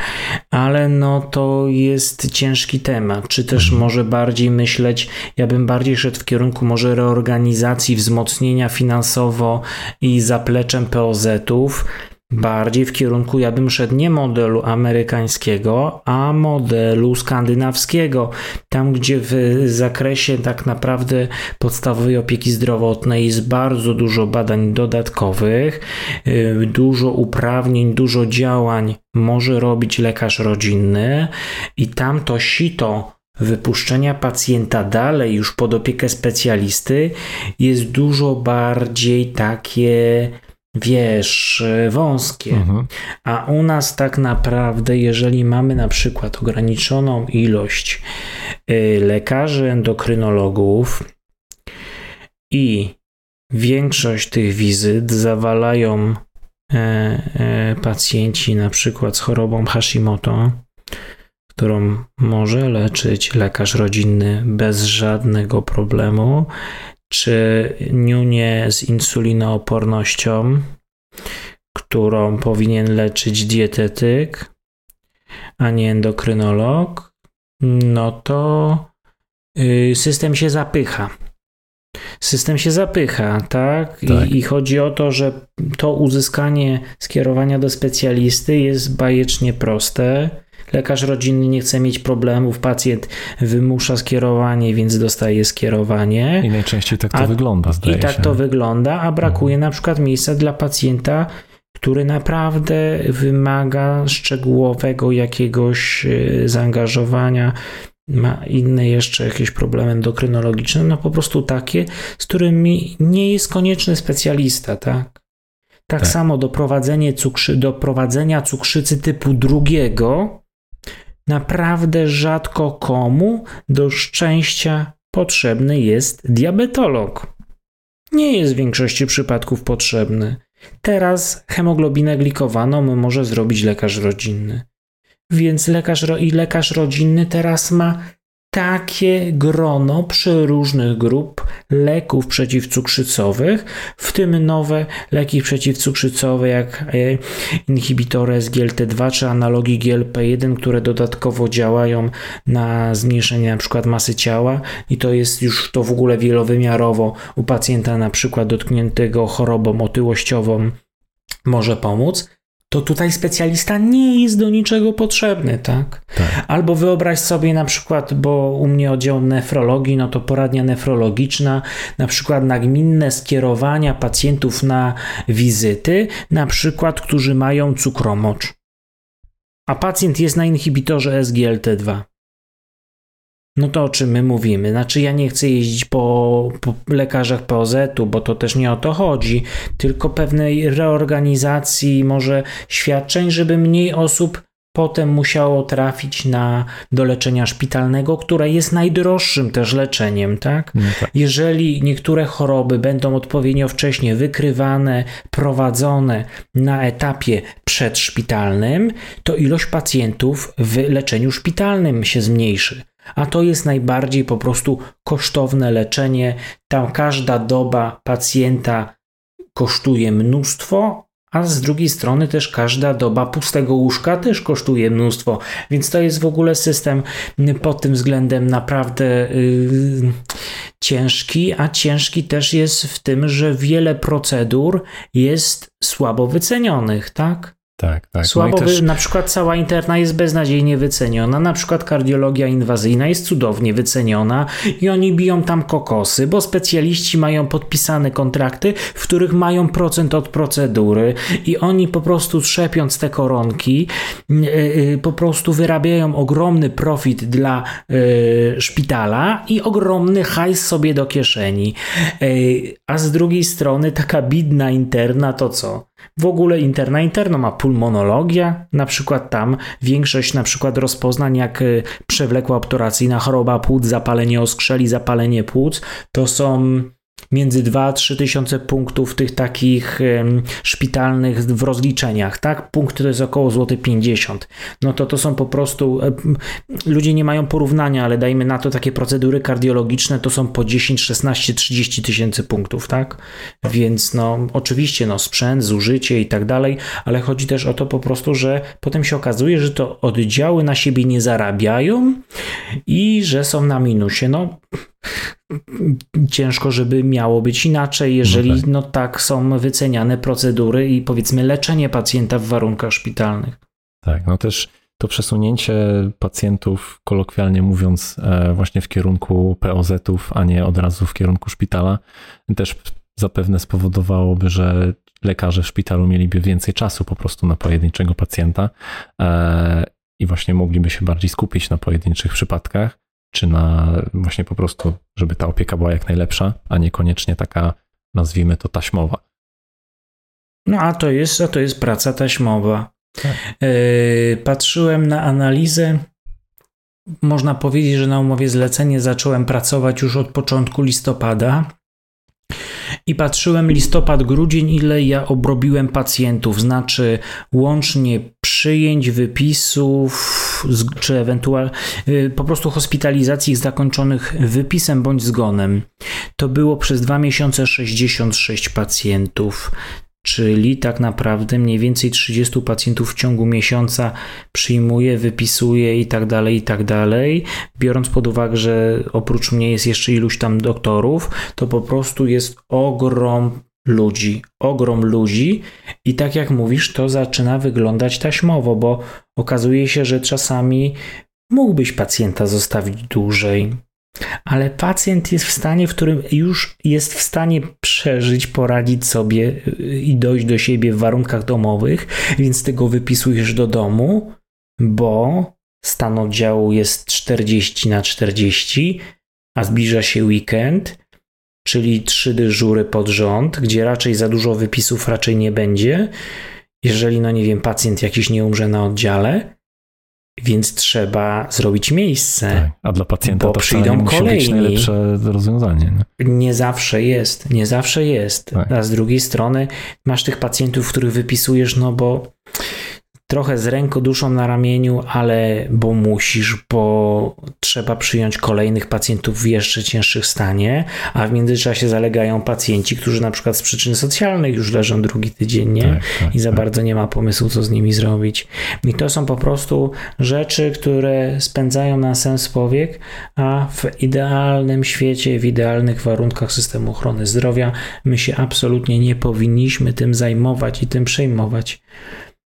ale no to jest ciężki temat. Czy też mhm. może bardziej myśleć, ja bym bardziej szedł w kierunku może reorganizacji, wzmocnienia finansowo i zapleczem POZ-ów bardziej w kierunku, ja bym szedł nie modelu amerykańskiego, a modelu skandynawskiego. Tam, gdzie w zakresie tak naprawdę podstawowej opieki zdrowotnej jest bardzo dużo badań dodatkowych, y, dużo uprawnień, dużo działań może robić lekarz rodzinny i tam to sito wypuszczenia pacjenta dalej już pod opiekę specjalisty jest dużo bardziej takie wiesz, wąskie. Mhm. A u nas tak naprawdę, jeżeli mamy na przykład ograniczoną ilość y, lekarzy endokrynologów i większość tych wizyt zawalają e, e, pacjenci na przykład z chorobą Hashimoto, którą może leczyć lekarz rodzinny bez żadnego problemu, czy niunie z insulinoopornością, którą powinien leczyć dietetyk, a nie endokrynolog, no to y, system się zapycha. System się zapycha, tak? tak. I, I, chodzi o to, że to uzyskanie skierowania do specjalisty jest bajecznie proste Lekarz rodzinny nie chce mieć problemów, pacjent wymusza skierowanie, więc dostaje skierowanie. I najczęściej tak to a, wygląda, zdaje I tak się. to wygląda, a brakuje mhm. na przykład miejsca dla pacjenta, który naprawdę wymaga szczegółowego jakiegoś e, zaangażowania, ma inne jeszcze jakieś problemy endokrynologiczne, no po prostu takie, z którymi nie jest konieczny specjalista, tak? Tak, tak. samo doprowadzenie cukrzy, doprowadzenia cukrzycy typu drugiego Naprawdę rzadko komu do szczęścia potrzebny jest diabetolog. Nie jest w większości przypadków potrzebny. Teraz hemoglobinę glikowaną może zrobić lekarz rodzinny. Więc lekarz, i lekarz rodzinny teraz ma takie grono przeróżnych grup leków przeciwcukrzycowych, w tym nowe leki przeciwcukrzycowe jak e, inhibitory SGLT2 czy analogi GLP1, które dodatkowo działają na zmniejszenie przykład masy ciała i to jest już to w ogóle wielowymiarowo u pacjenta przykład dotkniętego chorobą otyłościową może pomóc to tutaj specjalista nie jest do niczego potrzebny, tak? tak? Albo wyobraź sobie na przykład, bo u mnie oddział nefrologii, no to poradnia nefrologiczna, na przykład nagminne skierowania pacjentów na wizyty, na przykład, którzy mają cukromocz. A pacjent jest na inhibitorze SGLT2. No to o czym my mówimy? Znaczy, ja nie chcę jeździć po, po lekarzach POZ-u, bo to też nie o to chodzi, tylko pewnej reorganizacji, może świadczeń, żeby mniej osób potem musiało trafić na, do leczenia szpitalnego, które jest najdroższym też leczeniem, tak? No tak? Jeżeli niektóre choroby będą odpowiednio wcześnie wykrywane, prowadzone na etapie przedszpitalnym, to ilość pacjentów w leczeniu szpitalnym się zmniejszy. A to jest najbardziej po prostu kosztowne leczenie. Tam każda doba pacjenta kosztuje mnóstwo, a z drugiej strony też każda doba pustego łóżka też kosztuje mnóstwo, więc to jest w ogóle system pod tym względem naprawdę yy, ciężki, a ciężki też jest w tym, że wiele procedur jest słabo wycenionych, tak? Tak, tak. Słabo, no też... na przykład cała interna jest beznadziejnie wyceniona, na przykład kardiologia inwazyjna jest cudownie wyceniona i oni biją tam kokosy, bo specjaliści mają podpisane kontrakty, w których mają procent od procedury i oni po prostu trzepiąc te koronki, yy, yy, po prostu wyrabiają ogromny profit dla yy, szpitala i ogromny hajs sobie do kieszeni. A z drugiej strony taka bidna interna to co? W ogóle interna interno ma pulmonologia, na przykład tam większość na przykład rozpoznań jak y, przewlekła obturacyjna choroba płuc, zapalenie oskrzeli, zapalenie płuc, to są między 2 a 3 tysiące punktów tych takich szpitalnych w rozliczeniach, tak? Punkt to jest około złoty 50. No to to są po prostu ludzie nie mają porównania, ale dajmy na to takie procedury kardiologiczne to są po 10, 16, 30 tysięcy punktów, tak? Więc no oczywiście no sprzęt, zużycie i tak dalej, ale chodzi też o to po prostu, że potem się okazuje, że to oddziały na siebie nie zarabiają i że są na minusie. No ciężko, żeby miało być inaczej, jeżeli no tak. no tak są wyceniane procedury i powiedzmy leczenie pacjenta w warunkach szpitalnych. Tak, no też to przesunięcie pacjentów, kolokwialnie mówiąc, e, właśnie w kierunku POZ-ów, a nie od razu w kierunku szpitala, też zapewne spowodowałoby, że lekarze w szpitalu mieliby więcej czasu po prostu na pojedynczego pacjenta e, i właśnie mogliby się bardziej skupić na pojedynczych przypadkach czy na właśnie po prostu, żeby ta opieka była jak najlepsza, a niekoniecznie taka, nazwijmy to, taśmowa. No a to jest, a to jest praca taśmowa. Tak. Yy, patrzyłem na analizę. Można powiedzieć, że na umowie zlecenie zacząłem pracować już od początku listopada i patrzyłem listopad, grudzień, ile ja obrobiłem pacjentów, znaczy łącznie przyjęć, wypisów, czy ewentualnie y, po prostu hospitalizacji zakończonych wypisem bądź zgonem. To było przez dwa miesiące 66 pacjentów czyli tak naprawdę mniej więcej 30 pacjentów w ciągu miesiąca przyjmuje, wypisuje i tak dalej, i tak dalej. Biorąc pod uwagę, że oprócz mnie jest jeszcze iluś tam doktorów, to po prostu jest ogrom ludzi, ogrom ludzi i tak jak mówisz, to zaczyna wyglądać taśmowo, bo okazuje się, że czasami mógłbyś pacjenta zostawić dłużej, ale pacjent jest w stanie, w którym już jest w stanie przeżyć, poradzić sobie y, i dojść do siebie w warunkach domowych, więc tego wypisujesz do domu, bo stan oddziału jest 40 na 40, a zbliża się weekend, czyli trzy dyżury pod rząd, gdzie raczej za dużo wypisów raczej nie będzie, jeżeli, no nie wiem, pacjent jakiś nie umrze na oddziale, więc trzeba zrobić miejsce. Tak, a dla pacjenta bo to przyjdą nie kolejni. być najlepsze rozwiązanie. Nie? nie zawsze jest, nie zawsze jest. Tak. A z drugiej strony masz tych pacjentów, których wypisujesz, no bo trochę z ręką duszą na ramieniu, ale bo musisz, bo trzeba przyjąć kolejnych pacjentów w jeszcze cięższych stanie, a w międzyczasie zalegają pacjenci, którzy na przykład z przyczyn socjalnych już leżą drugi tydzień nie? Tak, tak, i za tak. bardzo nie ma pomysłu, co z nimi zrobić. I to są po prostu rzeczy, które spędzają na sens powiek, a w idealnym świecie, w idealnych warunkach systemu ochrony zdrowia my się absolutnie nie powinniśmy tym zajmować i tym przejmować.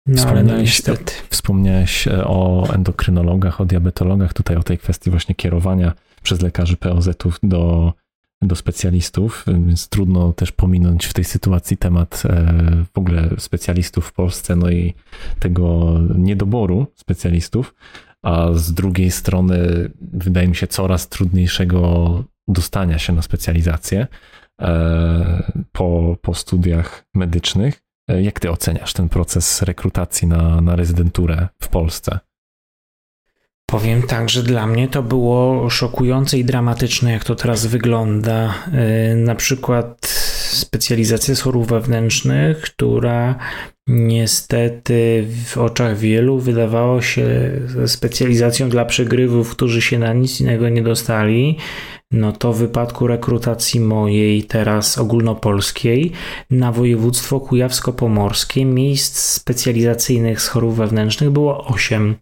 No, wspomniałeś, no wspomniałeś e, o endokrynologach, o diabetologach, tutaj o tej kwestii właśnie kierowania przez lekarzy POZ-ów do, do specjalistów, więc trudno też pominąć w tej sytuacji temat e, w ogóle specjalistów w Polsce, no i tego niedoboru specjalistów. a z drugiej strony wydaje mi się coraz trudniejszego dostania się na specjalizację e, po, po studiach medycznych. E, jak ty oceniasz ten proces rekrutacji na, na rezydenturę w Polsce? Powiem tak, że dla mnie to było szokujące i dramatyczne, jak to teraz wygląda. E, na przykład specjalizacja z chorób wewnętrznych, która niestety w oczach wielu wydawało się specjalizacją dla przegrywów, którzy się na nic innego nie dostali no to w wypadku rekrutacji mojej, teraz ogólnopolskiej, na województwo kujawsko-pomorskie miejsc specjalizacyjnych z chorób wewnętrznych było 8.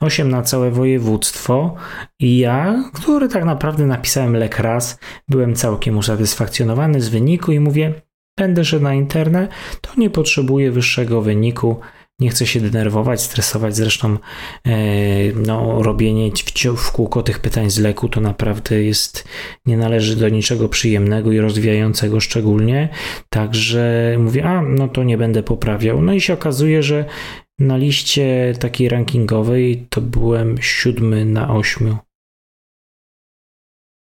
8 na całe województwo i ja, który tak naprawdę napisałem lek raz, byłem całkiem usatysfakcjonowany z wyniku i mówię, będę szedł na internet, to nie potrzebuję wyższego wyniku, nie chcę się denerwować, stresować. Zresztą e, no, robienie w, w kółko tych pytań z leku to naprawdę jest, nie należy do niczego przyjemnego i rozwijającego szczególnie. Także mówię, a no to nie będę poprawiał. No i się okazuje, że na liście takiej rankingowej to byłem siódmy na ośmiu.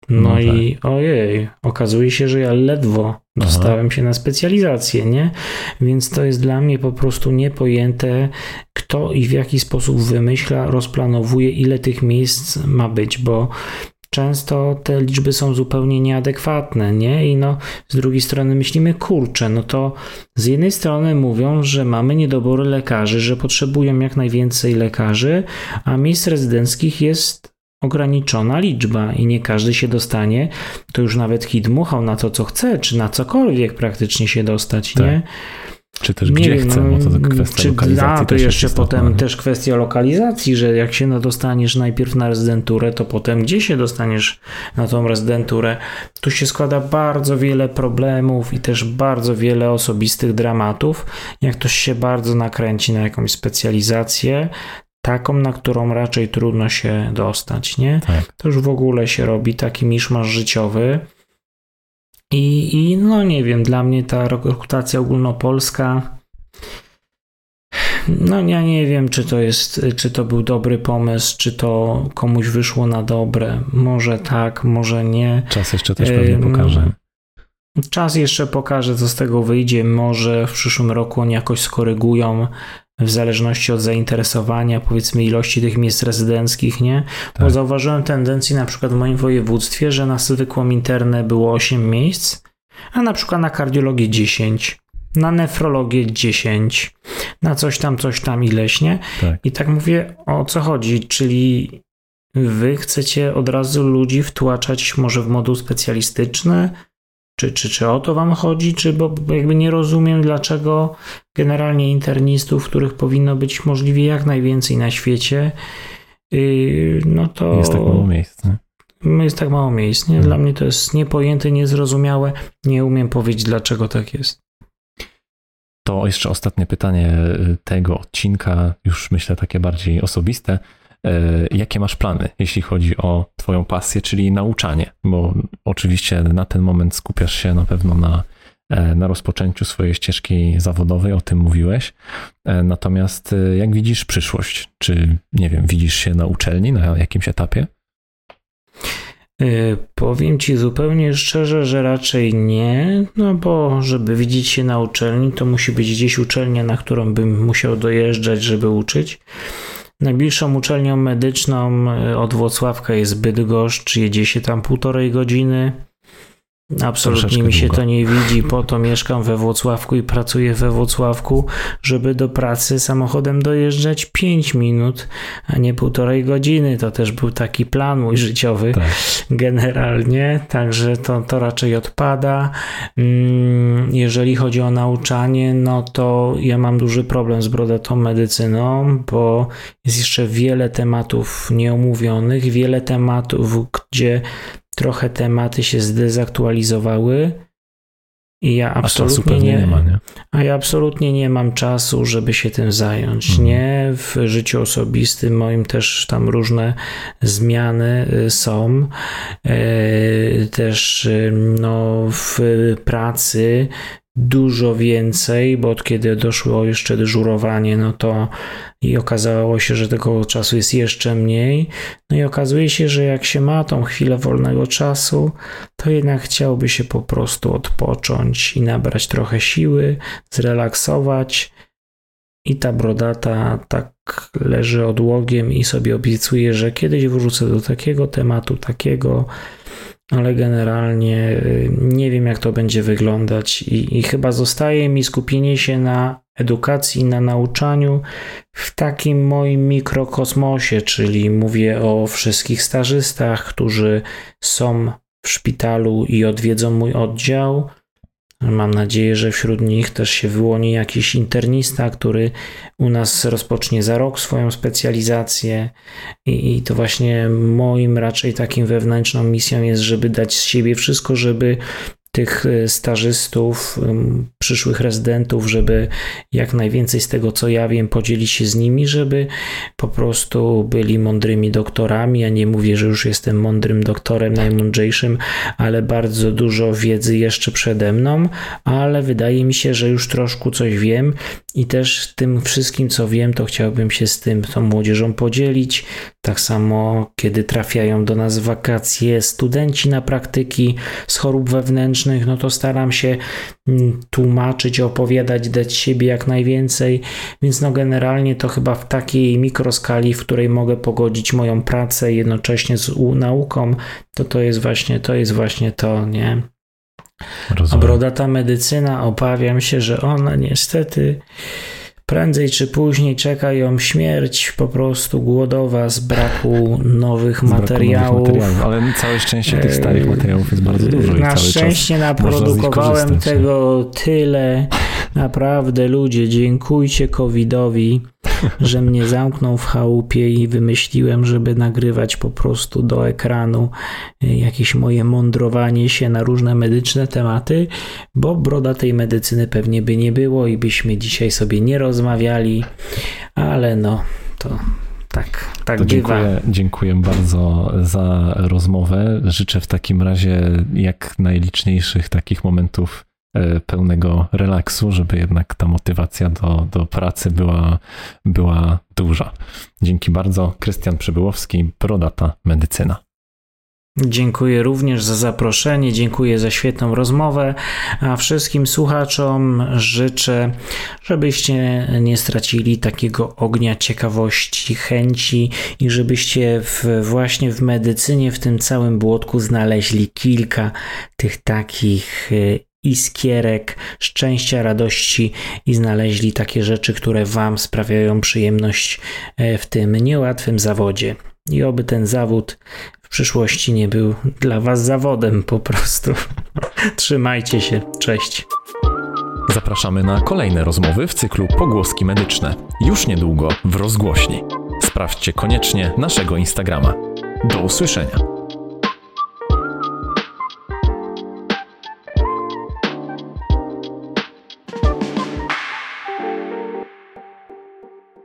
No, no i tak. ojej, okazuje się, że ja ledwo dostałem Aha. się na specjalizację, nie? Więc to jest dla mnie po prostu niepojęte, kto i w jaki sposób wymyśla, rozplanowuje, ile tych miejsc ma być, bo często te liczby są zupełnie nieadekwatne, nie? I no, z drugiej strony myślimy, kurczę, no to z jednej strony mówią, że mamy niedobory lekarzy, że potrzebują jak najwięcej lekarzy, a miejsc rezydenckich jest ograniczona liczba i nie każdy się dostanie, to już nawet hit dmuchał na to, co chce, czy na cokolwiek praktycznie się dostać, tak. nie? Czy też nie gdzie wiem, chce, bo to no, kwestia czy, lokalizacji. A, to jeszcze potem też kwestia lokalizacji, że jak się dostaniesz najpierw na rezydenturę, to potem gdzie się dostaniesz na tą rezydenturę. Tu się składa bardzo wiele problemów i też bardzo wiele osobistych dramatów. Jak ktoś się bardzo nakręci na jakąś specjalizację, taką, na którą raczej trudno się dostać, nie? Tak. To już w ogóle się robi taki miszmasz życiowy. I, I no nie wiem, dla mnie ta rekrutacja ogólnopolska no ja nie wiem, czy to jest, czy to był dobry pomysł, czy to komuś wyszło na dobre. Może tak, może nie. Czas jeszcze też pewnie pokaże. Czas jeszcze pokaże, co z tego wyjdzie. Może w przyszłym roku oni jakoś skorygują w zależności od zainteresowania, powiedzmy ilości tych miejsc rezydenckich, nie? Bo tak. zauważyłem tendencję na przykład w moim województwie, że na zwykłą internę było 8 miejsc, a na przykład na kardiologię 10, na nefrologię 10, na coś tam, coś tam ileś, nie? Tak. I tak mówię, o co chodzi, czyli wy chcecie od razu ludzi wtłaczać może w moduł specjalistyczny, czy, czy, czy o to wam chodzi, czy bo jakby nie rozumiem, dlaczego generalnie internistów, których powinno być możliwie jak najwięcej na świecie, yy, no to. Jest tak mało miejsc. Nie? Jest tak mało miejsc. Nie? Dla hmm. mnie to jest niepojęte, niezrozumiałe. Nie umiem powiedzieć, dlaczego tak jest. To jeszcze ostatnie pytanie tego odcinka, już myślę takie bardziej osobiste. E, jakie masz plany, jeśli chodzi o Twoją pasję, czyli nauczanie? Bo oczywiście na ten moment skupiasz się na pewno na, e, na rozpoczęciu swojej ścieżki zawodowej, o tym mówiłeś. E, natomiast jak widzisz przyszłość? Czy, nie wiem, widzisz się na uczelni na jakimś etapie? Powiem ci zupełnie szczerze, że raczej nie, no bo żeby widzieć się na uczelni, to musi być gdzieś uczelnia, na którą bym musiał dojeżdżać, żeby uczyć. Najbliższą uczelnią medyczną e, od Włocławka jest Bydgoszcz, jedzie się tam półtorej godziny. Absolutnie mi się długo. to nie widzi, po to mieszkam we Włocławku i pracuję we Włocławku, żeby do pracy samochodem dojeżdżać 5 minut, a nie półtorej godziny. To też był taki plan mój życiowy tak. generalnie, także to, to raczej odpada. Mm, jeżeli chodzi o nauczanie, no to ja mam duży problem z brodatą medycyną, bo jest jeszcze wiele tematów nieomówionych, wiele tematów, gdzie trochę tematy się zdezaktualizowały i ja absolutnie nie, nie, ma, nie, A ja absolutnie nie mam czasu, żeby się tym zająć. Mhm. Nie w życiu osobistym moim też tam różne zmiany y, są. E, też y, no, w pracy dużo więcej, bo od kiedy doszło jeszcze dyżurowanie, no to i okazało się, że tego czasu jest jeszcze mniej. No i okazuje się, że jak się ma tą chwilę wolnego czasu, to jednak chciałby się po prostu odpocząć i nabrać trochę siły, zrelaksować. I ta brodata tak leży odłogiem i sobie obiecuje, że kiedyś wrócę do takiego tematu, takiego, ale generalnie y, nie wiem, jak to będzie wyglądać, i, i chyba zostaje mi skupienie się na edukacji, na nauczaniu w takim moim mikrokosmosie, czyli mówię o wszystkich stażystach, którzy są w szpitalu i odwiedzą mój oddział Mam nadzieję, że wśród nich też się wyłoni jakiś internista, który u nas rozpocznie za rok swoją specjalizację. I, I, to właśnie moim raczej takim wewnętrzną misją jest, żeby dać z siebie wszystko, żeby tych e, stażystów, przyszłych rezydentów, żeby jak najwięcej z tego, co ja wiem, podzielić się z nimi, żeby po prostu byli mądrymi doktorami. Ja nie mówię, że już jestem mądrym doktorem, najmądrzejszym, ale bardzo dużo wiedzy jeszcze przede mną, ale wydaje mi się, że już troszkę coś wiem i też tym wszystkim, co wiem, to chciałbym się z tym, tą młodzieżą podzielić. Tak samo, kiedy trafiają do nas wakacje studenci na praktyki z chorób wewnętrznych, no to staram się mm, tłumaczyć, opowiadać, dać siebie jak najwięcej. Więc no generalnie to chyba w takiej mikroskali, w której mogę pogodzić moją pracę jednocześnie z nauką, to to jest właśnie to, jest właśnie to nie? Rozumiem. A brodata medycyna, obawiam się, że ona niestety prędzej czy później czeka ją śmierć po prostu głodowa z braku nowych materiałów. Nowych materiałów. Ale całe szczęście tych starych materiałów jest bardzo dużo. Na szczęście naprodukowałem tego tyle. Naprawdę ludzie, dziękujcie covidowi [laughs] że mnie zamknął w chałupie i wymyśliłem, żeby nagrywać po prostu do ekranu y, jakieś moje mądrowanie się na różne medyczne tematy, bo broda tej medycyny pewnie by nie było i byśmy dzisiaj sobie nie rozmawiali, ale no to tak, tak to dziękuję, dziękuję bardzo za rozmowę. Życzę w takim razie jak najliczniejszych takich momentów pełnego relaksu, żeby jednak ta motywacja do, do pracy była, była duża. Dzięki bardzo. Krystian Przybyłowski, Prodata Medycyna. Dziękuję również za zaproszenie, dziękuję za świetną rozmowę, a wszystkim słuchaczom życzę, żebyście nie stracili takiego ognia ciekawości, chęci i żebyście w, właśnie w medycynie, w tym całym błotku znaleźli kilka tych takich e, iskierek, szczęścia, radości i znaleźli takie rzeczy, które Wam sprawiają przyjemność e, w tym niełatwym zawodzie. I oby ten zawód w przyszłości nie był dla Was zawodem po prostu. [laughs] Trzymajcie się, cześć. Zapraszamy na kolejne rozmowy w cyklu Pogłoski Medyczne. Już niedługo w rozgłośni. Sprawdźcie koniecznie naszego Instagrama. Do usłyszenia.